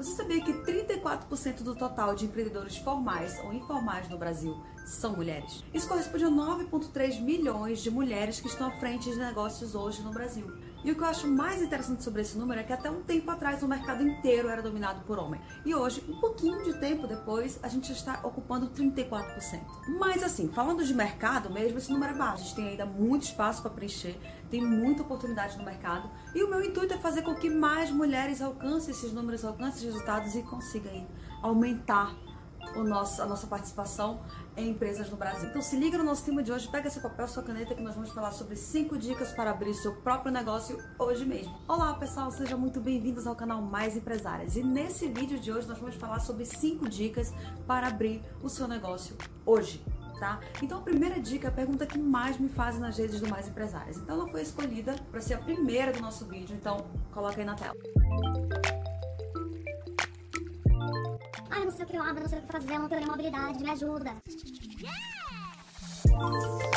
Você sabia que 34% do total de empreendedores formais ou informais no Brasil são mulheres? Isso corresponde a 9,3 milhões de mulheres que estão à frente de negócios hoje no Brasil. E o que eu acho mais interessante sobre esse número é que até um tempo atrás o mercado inteiro era dominado por homem. E hoje, um pouquinho de tempo depois, a gente está ocupando 34%. Mas assim, falando de mercado mesmo, esse número é baixo. A gente tem ainda muito espaço para preencher, tem muita oportunidade no mercado. E o meu intuito é fazer com que mais mulheres alcancem esses números, alcancem esses resultados e consigam aumentar o nosso, a nossa participação em empresas no Brasil. Então se liga no nosso tema de hoje, pega seu papel, sua caneta que nós vamos falar sobre 5 dicas para abrir seu próprio negócio hoje mesmo. Olá pessoal, sejam muito bem-vindos ao canal Mais Empresárias. E nesse vídeo de hoje nós vamos falar sobre 5 dicas para abrir o seu negócio hoje. Tá? Então a primeira dica é a pergunta que mais me fazem nas redes do Mais Empresárias. Então ela foi escolhida para ser a primeira do nosso vídeo, então coloca aí na tela. Ai, não sei o que eu abro, não sei o que fazer, eu não tenho nenhuma habilidade, me ajuda. Primeira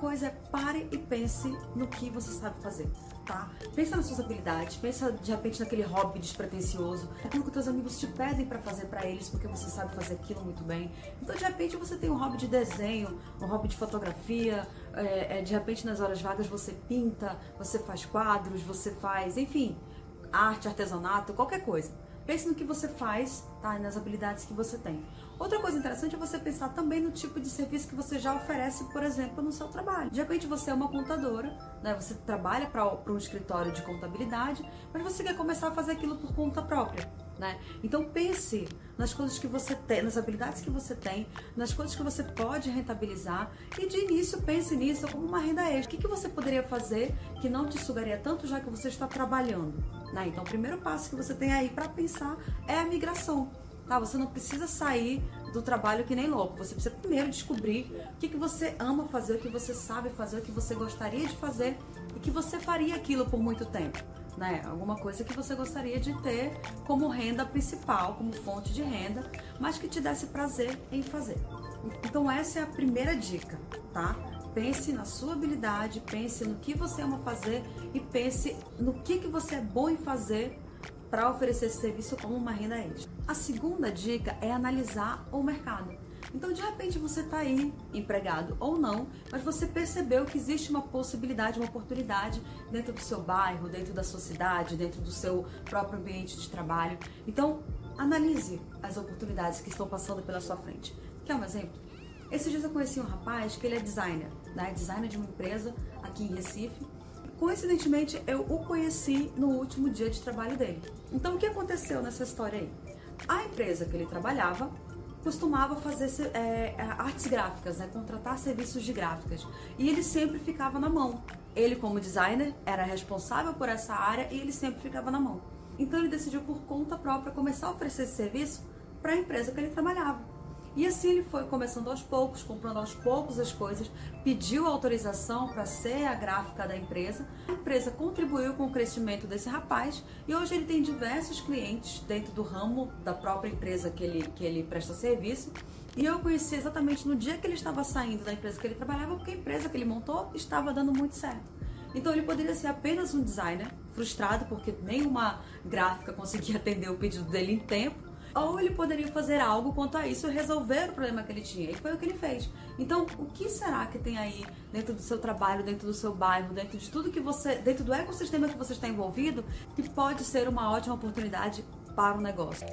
coisa é pare e pense no que você sabe fazer, tá? Pensa nas suas habilidades, pensa de repente naquele hobby despretensioso, aquilo que teus amigos te pedem para fazer para eles porque você sabe fazer aquilo muito bem. Então de repente você tem um hobby de desenho, um hobby de fotografia, é, é, de repente nas horas vagas você pinta, você faz quadros, você faz, enfim, arte, artesanato, qualquer coisa. Pense no que você faz, tá? E nas habilidades que você tem. Outra coisa interessante é você pensar também no tipo de serviço que você já oferece, por exemplo, no seu trabalho. De repente você é uma contadora, né? Você trabalha para um escritório de contabilidade, mas você quer começar a fazer aquilo por conta própria. Né? Então pense nas coisas que você tem, nas habilidades que você tem, nas coisas que você pode rentabilizar e de início pense nisso como uma renda extra. O que, que você poderia fazer que não te sugaria tanto já que você está trabalhando? Né? Então o primeiro passo que você tem aí para pensar é a migração. Tá? Você não precisa sair do trabalho que nem louco. Você precisa primeiro descobrir o que, que você ama fazer, o que você sabe fazer, o que você gostaria de fazer e que você faria aquilo por muito tempo né? Alguma coisa que você gostaria de ter como renda principal, como fonte de renda, mas que te desse prazer em fazer. Então essa é a primeira dica, tá? Pense na sua habilidade, pense no que você ama fazer e pense no que, que você é bom em fazer para oferecer esse serviço como uma renda extra. A segunda dica é analisar o mercado. Então, de repente, você está aí, empregado ou não, mas você percebeu que existe uma possibilidade, uma oportunidade dentro do seu bairro, dentro da sua cidade, dentro do seu próprio ambiente de trabalho. Então, analise as oportunidades que estão passando pela sua frente. Quer um exemplo? Esses dias eu conheci um rapaz que ele é designer, né? Designer de uma empresa aqui em Recife. Coincidentemente, eu o conheci no último dia de trabalho dele. Então, o que aconteceu nessa história aí? A empresa que ele trabalhava costumava fazer é, é, artes gráficas, né? contratar serviços de gráficas. E ele sempre ficava na mão. Ele, como designer, era responsável por essa área e ele sempre ficava na mão. Então ele decidiu por conta própria começar a oferecer esse serviço para a empresa que ele trabalhava. E assim ele foi começando aos poucos, comprando aos poucos as coisas, pediu autorização para ser a gráfica da empresa. A empresa contribuiu com o crescimento desse rapaz e hoje ele tem diversos clientes dentro do ramo da própria empresa que ele, que ele presta serviço. E eu conheci exatamente no dia que ele estava saindo da empresa que ele trabalhava, porque a empresa que ele montou estava dando muito certo. Então ele poderia ser apenas um designer frustrado porque nenhuma gráfica conseguia atender o pedido dele em tempo ou ele poderia fazer algo quanto a isso e resolver o problema que ele tinha. E foi o que ele fez. Então, o que será que tem aí dentro do seu trabalho, dentro do seu bairro, dentro de tudo que você, dentro do ecossistema que você está envolvido, que pode ser uma ótima oportunidade para o negócio?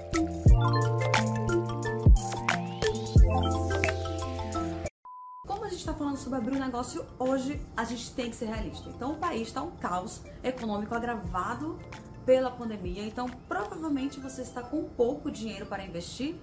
A gente está falando sobre abrir um negócio hoje, a gente tem que ser realista. Então, o país está um caos econômico agravado pela pandemia. Então, provavelmente você está com pouco dinheiro para investir,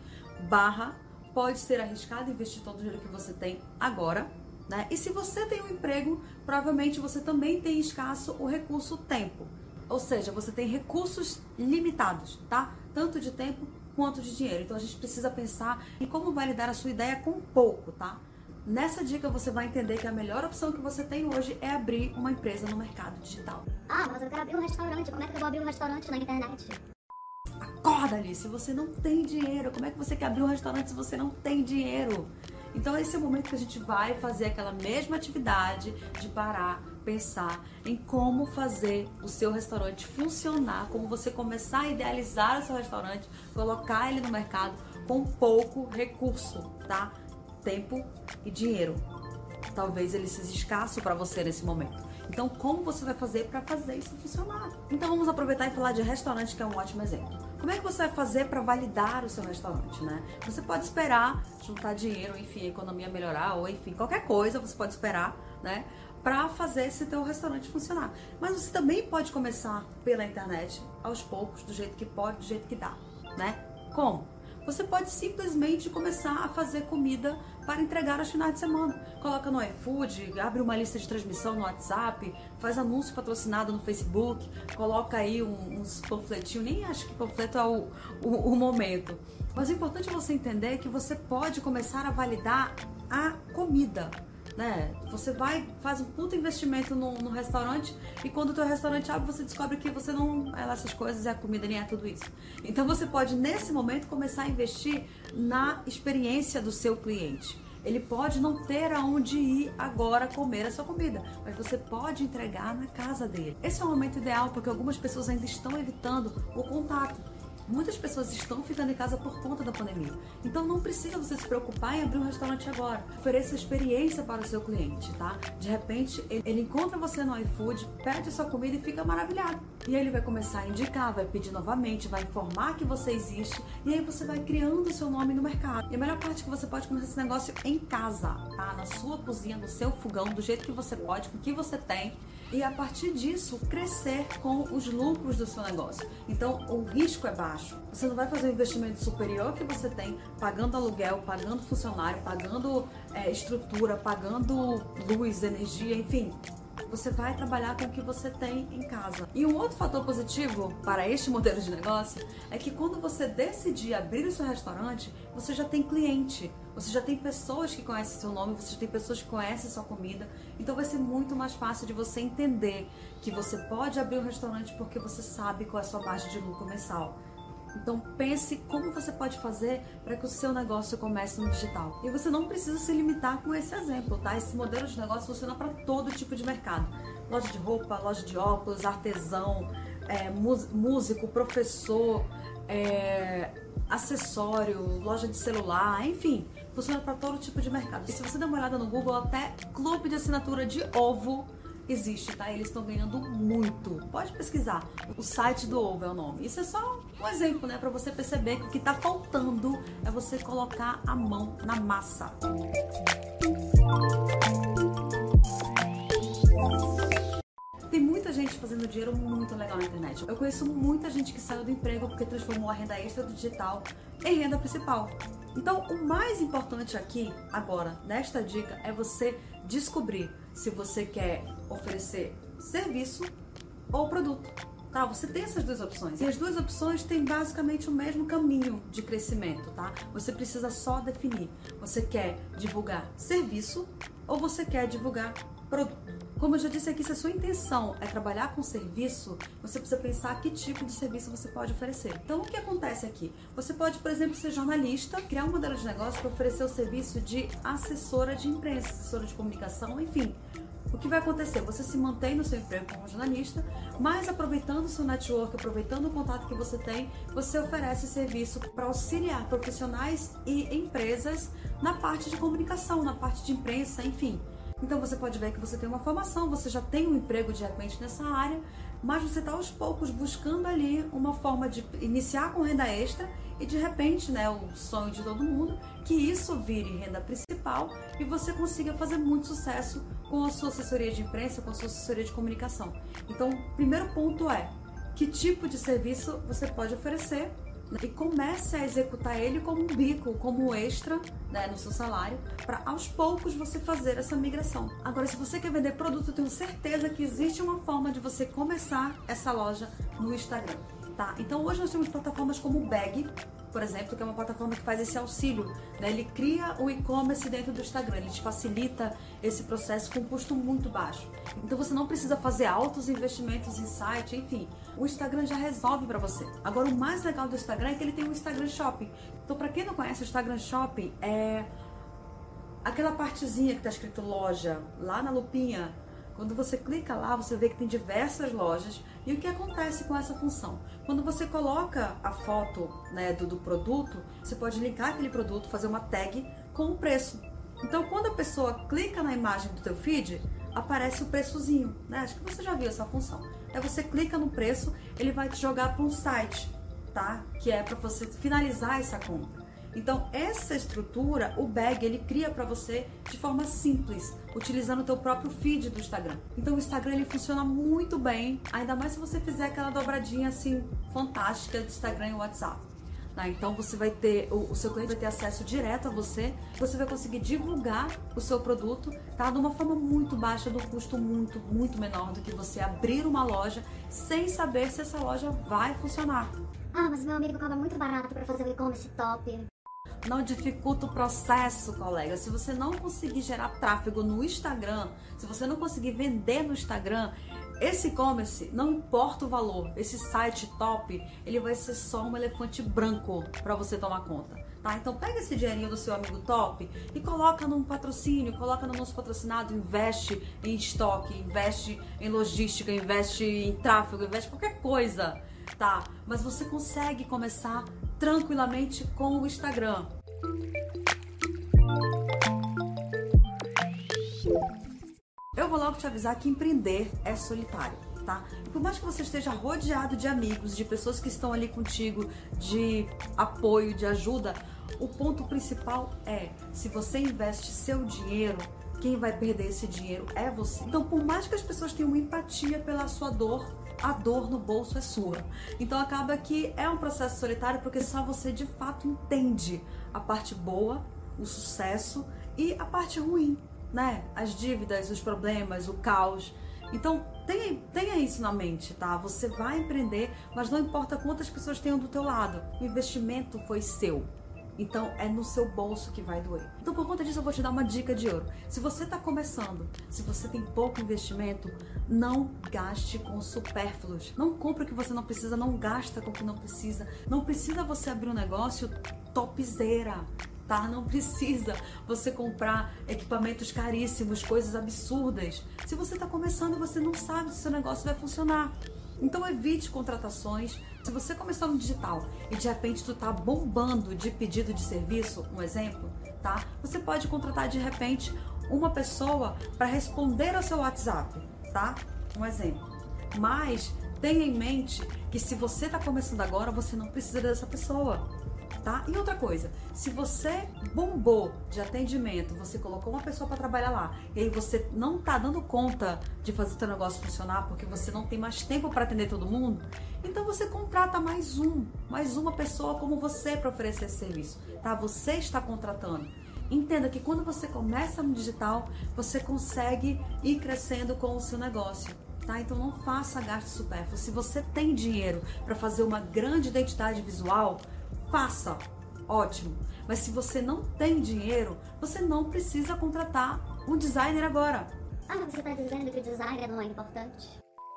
barra pode ser arriscado investir todo o dinheiro que você tem agora, né? E se você tem um emprego, provavelmente você também tem escasso o recurso tempo. Ou seja, você tem recursos limitados, tá? Tanto de tempo quanto de dinheiro. Então a gente precisa pensar em como validar a sua ideia com pouco, tá? Nessa dica você vai entender que a melhor opção que você tem hoje é abrir uma empresa no mercado digital. Ah, mas eu quero abrir um restaurante. Como é que eu vou abrir um restaurante na internet? Acorda, Alice, você não tem dinheiro. Como é que você quer abrir um restaurante se você não tem dinheiro? Então esse é o momento que a gente vai fazer aquela mesma atividade de parar, pensar em como fazer o seu restaurante funcionar, como você começar a idealizar o seu restaurante, colocar ele no mercado com pouco recurso, tá? Tempo e dinheiro. Talvez ele seja escasso para você nesse momento. Então, como você vai fazer para fazer isso funcionar? Então, vamos aproveitar e falar de restaurante, que é um ótimo exemplo. Como é que você vai fazer para validar o seu restaurante, né? Você pode esperar juntar dinheiro, enfim, a economia melhorar, ou enfim, qualquer coisa você pode esperar, né? Para fazer esse teu restaurante funcionar. Mas você também pode começar pela internet, aos poucos, do jeito que pode, do jeito que dá, né? Como? Você pode simplesmente começar a fazer comida para entregar aos finais de semana. Coloca no iFood, abre uma lista de transmissão no WhatsApp, faz anúncio patrocinado no Facebook, coloca aí uns panfletinhos, nem acho que panfleto é o, o, o momento. Mas o importante é você entender que você pode começar a validar a comida né? Você vai, faz um puto investimento no, no restaurante e quando o teu restaurante abre, você descobre que você não é essas coisas, é a comida, nem é tudo isso. Então você pode, nesse momento, começar a investir na experiência do seu cliente. Ele pode não ter aonde ir agora comer a sua comida, mas você pode entregar na casa dele. Esse é o momento ideal porque algumas pessoas ainda estão evitando o contato. Muitas pessoas estão ficando em casa por conta da pandemia. Então não precisa você se preocupar em abrir um restaurante agora. Ofereça experiência para o seu cliente, tá? De repente, ele encontra você no iFood, pede sua comida e fica maravilhado. E aí ele vai começar a indicar, vai pedir novamente, vai informar que você existe e aí você vai criando o seu nome no mercado. E a melhor parte é que você pode começar esse negócio em casa, tá? Na sua cozinha, no seu fogão, do jeito que você pode, com o que você tem e a partir disso crescer com os lucros do seu negócio. Então o risco é baixo. Você não vai fazer um investimento superior que você tem pagando aluguel, pagando funcionário, pagando é, estrutura, pagando luz, energia, enfim você vai trabalhar com o que você tem em casa. E um outro fator positivo para este modelo de negócio é que quando você decidir abrir o seu restaurante, você já tem cliente, você já tem pessoas que conhecem seu nome, você já tem pessoas que conhecem sua comida. Então vai ser muito mais fácil de você entender que você pode abrir um restaurante porque você sabe qual é a sua margem de lucro mensal. Então pense como você pode fazer para que o seu negócio comece no digital. E você não precisa se limitar com esse exemplo, tá? Esse modelo de negócio funciona para todo tipo de mercado. Loja de roupa, loja de óculos, artesão, é, músico, professor, é, acessório, loja de celular, enfim, funciona para todo tipo de mercado. E se você der uma olhada no Google, até clube de assinatura de ovo existe, tá? Eles estão ganhando muito. Pode pesquisar. O site do Ovo é o nome. Isso é só um exemplo, né? Para você perceber que o que está faltando é você colocar a mão na massa. Tem muita gente fazendo dinheiro muito legal na internet. Eu conheço muita gente que saiu do emprego porque transformou a renda extra do digital em renda principal. Então, o mais importante aqui, agora, nesta dica, é você descobrir se você quer oferecer serviço ou produto. Tá, você tem essas duas opções. E as duas opções têm basicamente o mesmo caminho de crescimento, tá? Você precisa só definir. Você quer divulgar serviço ou você quer divulgar produto. Como eu já disse aqui, se a sua intenção é trabalhar com serviço, você precisa pensar que tipo de serviço você pode oferecer. Então, o que acontece aqui? Você pode, por exemplo, ser jornalista, criar um modelo de negócio para oferecer o serviço de assessora de imprensa, assessora de comunicação, enfim. O que vai acontecer? Você se mantém no seu emprego como jornalista, mas aproveitando o seu network, aproveitando o contato que você tem, você oferece serviço para auxiliar profissionais e empresas na parte de comunicação, na parte de imprensa, enfim. Então você pode ver que você tem uma formação, você já tem um emprego de repente nessa área, mas você está aos poucos buscando ali uma forma de iniciar com renda extra e de repente, né, o sonho de todo mundo, que isso vire renda principal e você consiga fazer muito sucesso com a sua assessoria de imprensa, com a sua assessoria de comunicação. Então, primeiro ponto é que tipo de serviço você pode oferecer e comece a executar ele como um bico, como um extra né, no seu salário, para aos poucos você fazer essa migração. Agora, se você quer vender produto, eu tenho certeza que existe uma forma de você começar essa loja no Instagram. Tá? Então hoje nós temos plataformas como o Bag, por exemplo, que é uma plataforma que faz esse auxílio. Né? Ele cria o e-commerce dentro do Instagram, ele te facilita esse processo com um custo muito baixo. Então você não precisa fazer altos investimentos em site, enfim. O Instagram já resolve para você. Agora o mais legal do Instagram é que ele tem um Instagram Shopping. Então para quem não conhece o Instagram Shopping, é aquela partezinha que está escrito loja lá na lupinha Quando você clica lá, você vê que tem diversas lojas. E o que acontece com essa função? Quando você coloca a foto né, do, do produto, você pode linkar aquele produto, fazer uma tag com o preço. Então, quando a pessoa clica na imagem do teu feed, aparece o preçozinho, né? Acho que você já viu essa função. Aí você clica no preço, ele vai te jogar para um site, tá? Que é para você finalizar essa compra. Então, essa estrutura, o bag, ele cria para você de forma simples, utilizando o teu próprio feed do Instagram. Então, o Instagram ele funciona muito bem, ainda mais se você fizer aquela dobradinha assim fantástica de Instagram e WhatsApp. Tá? Então você vai ter, o, seu cliente vai ter acesso direto a você, você vai conseguir divulgar o seu produto, tá? De uma forma muito baixa, do custo muito, muito menor do que você abrir uma loja sem saber se essa loja vai funcionar. Ah, mas meu amigo cobra muito barato para fazer o e-commerce top. Não dificulta o processo, colega. Se você não conseguir gerar tráfego no Instagram, se você não conseguir vender no Instagram, esse e-commerce, não importa o valor, esse site top, ele vai ser só um elefante branco para você tomar conta. Tá? Então pega esse dinheirinho do seu amigo top e coloca num patrocínio, coloca no nosso patrocinado, investe em estoque, investe em logística, investe em tráfego, investe em qualquer coisa, tá? Mas você consegue começar tranquilamente com o Instagram. Eu vou logo te avisar que empreender é solitário, tá? Por mais que você esteja rodeado de amigos, de pessoas que estão ali contigo, de apoio, de ajuda, o ponto principal é se você investe seu dinheiro, quem vai perder esse dinheiro é você. Então, por mais que as pessoas tenham empatia pela sua dor, a dor no bolso é sua. Então acaba que é um processo solitário porque só você de fato entende a parte boa, o sucesso e a parte ruim, né? As dívidas, os problemas, o caos. Então tenha, tenha isso na mente, tá? Você vai empreender, mas não importa quantas pessoas tenham do teu lado. O investimento foi seu. Então é no seu bolso que vai doer. Então por conta disso eu vou te dar uma dica de ouro. Se você está começando, se você tem pouco investimento, não gaste com supérfluos. Não compre o que você não precisa, não gasta com o que não precisa. Não precisa você abrir um negócio topzera. Tá? Não precisa você comprar equipamentos caríssimos, coisas absurdas. Se você está começando, você não sabe se o seu negócio vai funcionar. Então evite contratações. Se você começou no digital e de repente tu tá bombando de pedido de serviço, um exemplo, tá? Você pode contratar de repente uma pessoa para responder ao seu WhatsApp, tá? Um exemplo. Mas tenha em mente que se você está começando agora, você não precisa dessa pessoa tá? E outra coisa, se você bombou de atendimento, você colocou uma pessoa para trabalhar lá, e aí você não tá dando conta de fazer o seu negócio funcionar porque você não tem mais tempo para atender todo mundo, então você contrata mais um, mais uma pessoa como você para oferecer esse serviço, tá? Você está contratando. Entenda que quando você começa no digital, você consegue ir crescendo com o seu negócio. Tá? Então não faça gasto supérfluo. Se você tem dinheiro para fazer uma grande identidade visual, faça. Ótimo. Mas se você não tem dinheiro, você não precisa contratar um designer agora. Ah, você está dizendo que o designer não é importante?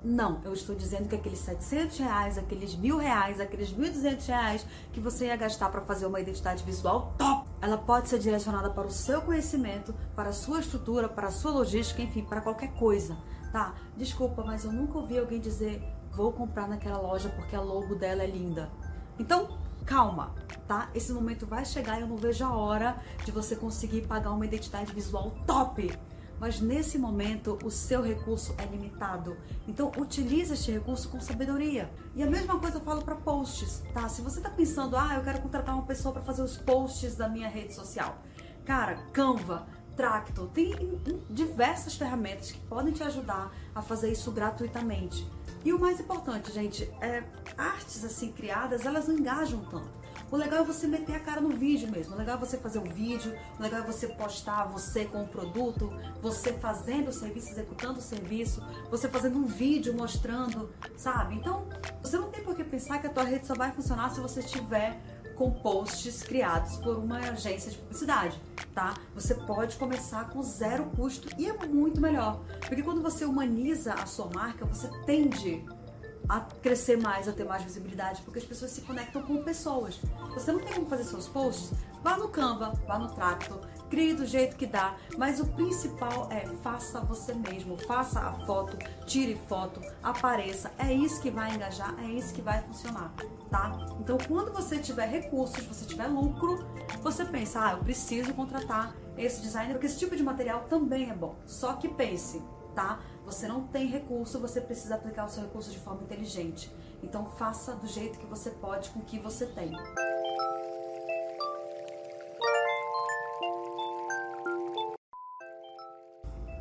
Não, eu estou dizendo que aqueles 700 reais, aqueles mil reais, aqueles 1.200 reais que você ia gastar para fazer uma identidade visual top, ela pode ser direcionada para o seu conhecimento, para a sua estrutura, para a sua logística, enfim, para qualquer coisa, tá? Desculpa, mas eu nunca ouvi alguém dizer vou comprar naquela loja porque a logo dela é linda. Então, calma, tá? Esse momento vai chegar e eu não vejo a hora de você conseguir pagar uma identidade visual top. Mas nesse momento o seu recurso é limitado. Então utilize este recurso com sabedoria. E a mesma coisa eu falo para posts, tá? Se você tá pensando, ah, eu quero contratar uma pessoa para fazer os posts da minha rede social. Cara, Canva, Tracto, tem diversas ferramentas que podem te ajudar a fazer isso gratuitamente. E o mais importante, gente, é artes assim criadas, elas não engajam tanto. O legal é você meter a cara no vídeo mesmo. O legal é você fazer um vídeo, o legal é você postar você com o produto, você fazendo o serviço, executando o serviço, você fazendo um vídeo mostrando, sabe? Então, você não tem por que pensar que a tua rede só vai funcionar se você tiver com posts criados por uma agência de publicidade, tá? Você pode começar com zero custo e é muito melhor, porque quando você humaniza a sua marca, você tende a crescer mais, a ter mais visibilidade, porque as pessoas se conectam com pessoas. Você não tem como fazer seus posts? Vá no Canva, vá no Tracto, crie do jeito que dá, mas o principal é faça você mesmo, faça a foto, tire foto, apareça, é isso que vai engajar, é isso que vai funcionar, tá? Então, quando você tiver recursos, você tiver lucro, você pensa, ah, eu preciso contratar esse designer, porque esse tipo de material também é bom. Só que pense, tá? Você não tem recurso, você precisa aplicar o seu recurso de forma inteligente. Então faça do jeito que você pode com o que você tem.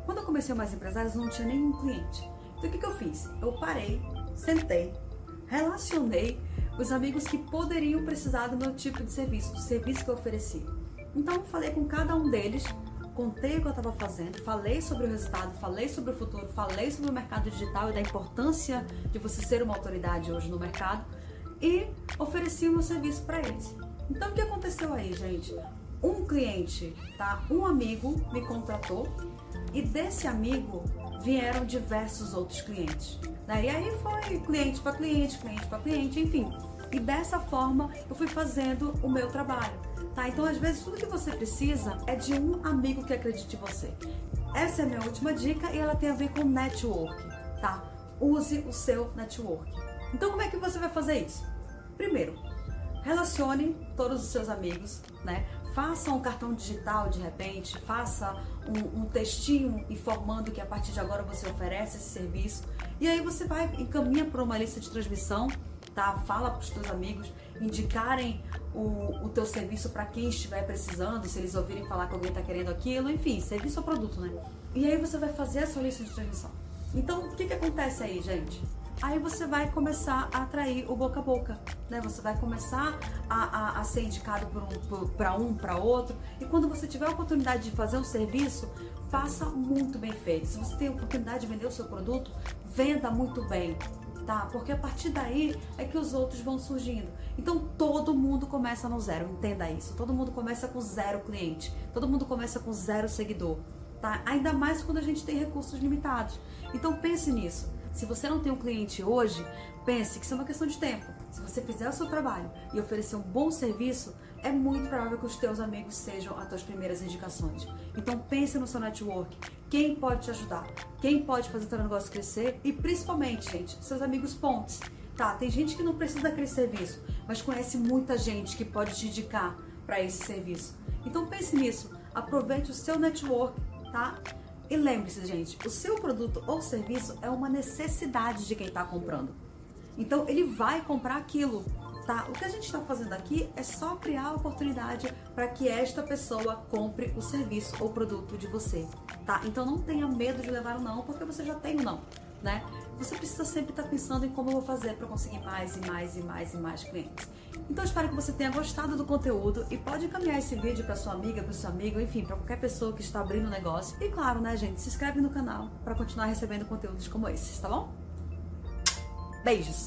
Quando eu comecei Mais Empresários, não tinha nenhum cliente. Então o que, que eu fiz? Eu parei, sentei, relacionei os amigos que poderiam precisar do meu tipo de serviço, do serviço que eu oferecia. Então falei com cada um deles contei o que eu estava fazendo, falei sobre o resultado, falei sobre o futuro, falei sobre o mercado digital e da importância de você ser uma autoridade hoje no mercado e ofereci o meu serviço para eles. Então o que aconteceu aí, gente? Um cliente, tá? Um amigo me contratou e desse amigo vieram diversos outros clientes. Né? E aí foi cliente para cliente, cliente para cliente, enfim. E dessa forma eu fui fazendo o meu trabalho. Tá? Então, às vezes, tudo que você precisa é de um amigo que acredite em você. Essa é a minha última dica e ela tem a ver com network, tá? Use o seu network. Então, como é que você vai fazer isso? Primeiro, relacione todos os seus amigos, né? Faça um cartão digital de repente, faça um, um textinho informando que a partir de agora você oferece esse serviço. E aí você vai encaminha para uma lista de transmissão Fala para os teus amigos indicarem o, o teu serviço para quem estiver precisando, se eles ouvirem falar que alguém está querendo aquilo, enfim, serviço ou produto, né? E aí você vai fazer a sua lista de transmissão. Então, o que, que acontece aí, gente? Aí você vai começar a atrair o boca a boca, né? Você vai começar a, a, a ser indicado para um, para um, outro. E quando você tiver a oportunidade de fazer um serviço, faça muito bem feito. Se você tem a oportunidade de vender o seu produto, venda muito bem tá? Porque a partir daí é que os outros vão surgindo. Então todo mundo começa no zero, entenda isso. Todo mundo começa com zero cliente, todo mundo começa com zero seguidor, tá? Ainda mais quando a gente tem recursos limitados. Então pense nisso. Se você não tem um cliente hoje, pense que isso é uma questão de tempo. Se você fizer o seu trabalho e oferecer um bom serviço, é muito provável que os teus amigos sejam as tuas primeiras indicações. Então pense no seu network. Quem pode te ajudar? Quem pode fazer teu negócio crescer? E principalmente, gente, seus amigos pontes. Tá, tem gente que não precisa daquele serviço, mas conhece muita gente que pode te indicar para esse serviço. Então pense nisso. Aproveite o seu network, tá? E lembre-se, gente, o seu produto ou serviço é uma necessidade de quem está comprando. Então ele vai comprar aquilo, tá? O que a gente está fazendo aqui é só criar a oportunidade para que esta pessoa compre o serviço ou produto de você, tá? Então não tenha medo de levar o não, porque você já tem o não, né? Você precisa sempre estar pensando em como eu vou fazer para conseguir mais e mais e mais e mais clientes. Então espero que você tenha gostado do conteúdo e pode encaminhar esse vídeo para sua amiga, para seu amigo, enfim, para qualquer pessoa que está abrindo um negócio. E claro, né, gente, se inscreve no canal para continuar recebendo conteúdos como esses, tá bom? Beijos!